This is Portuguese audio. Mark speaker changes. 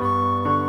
Speaker 1: Música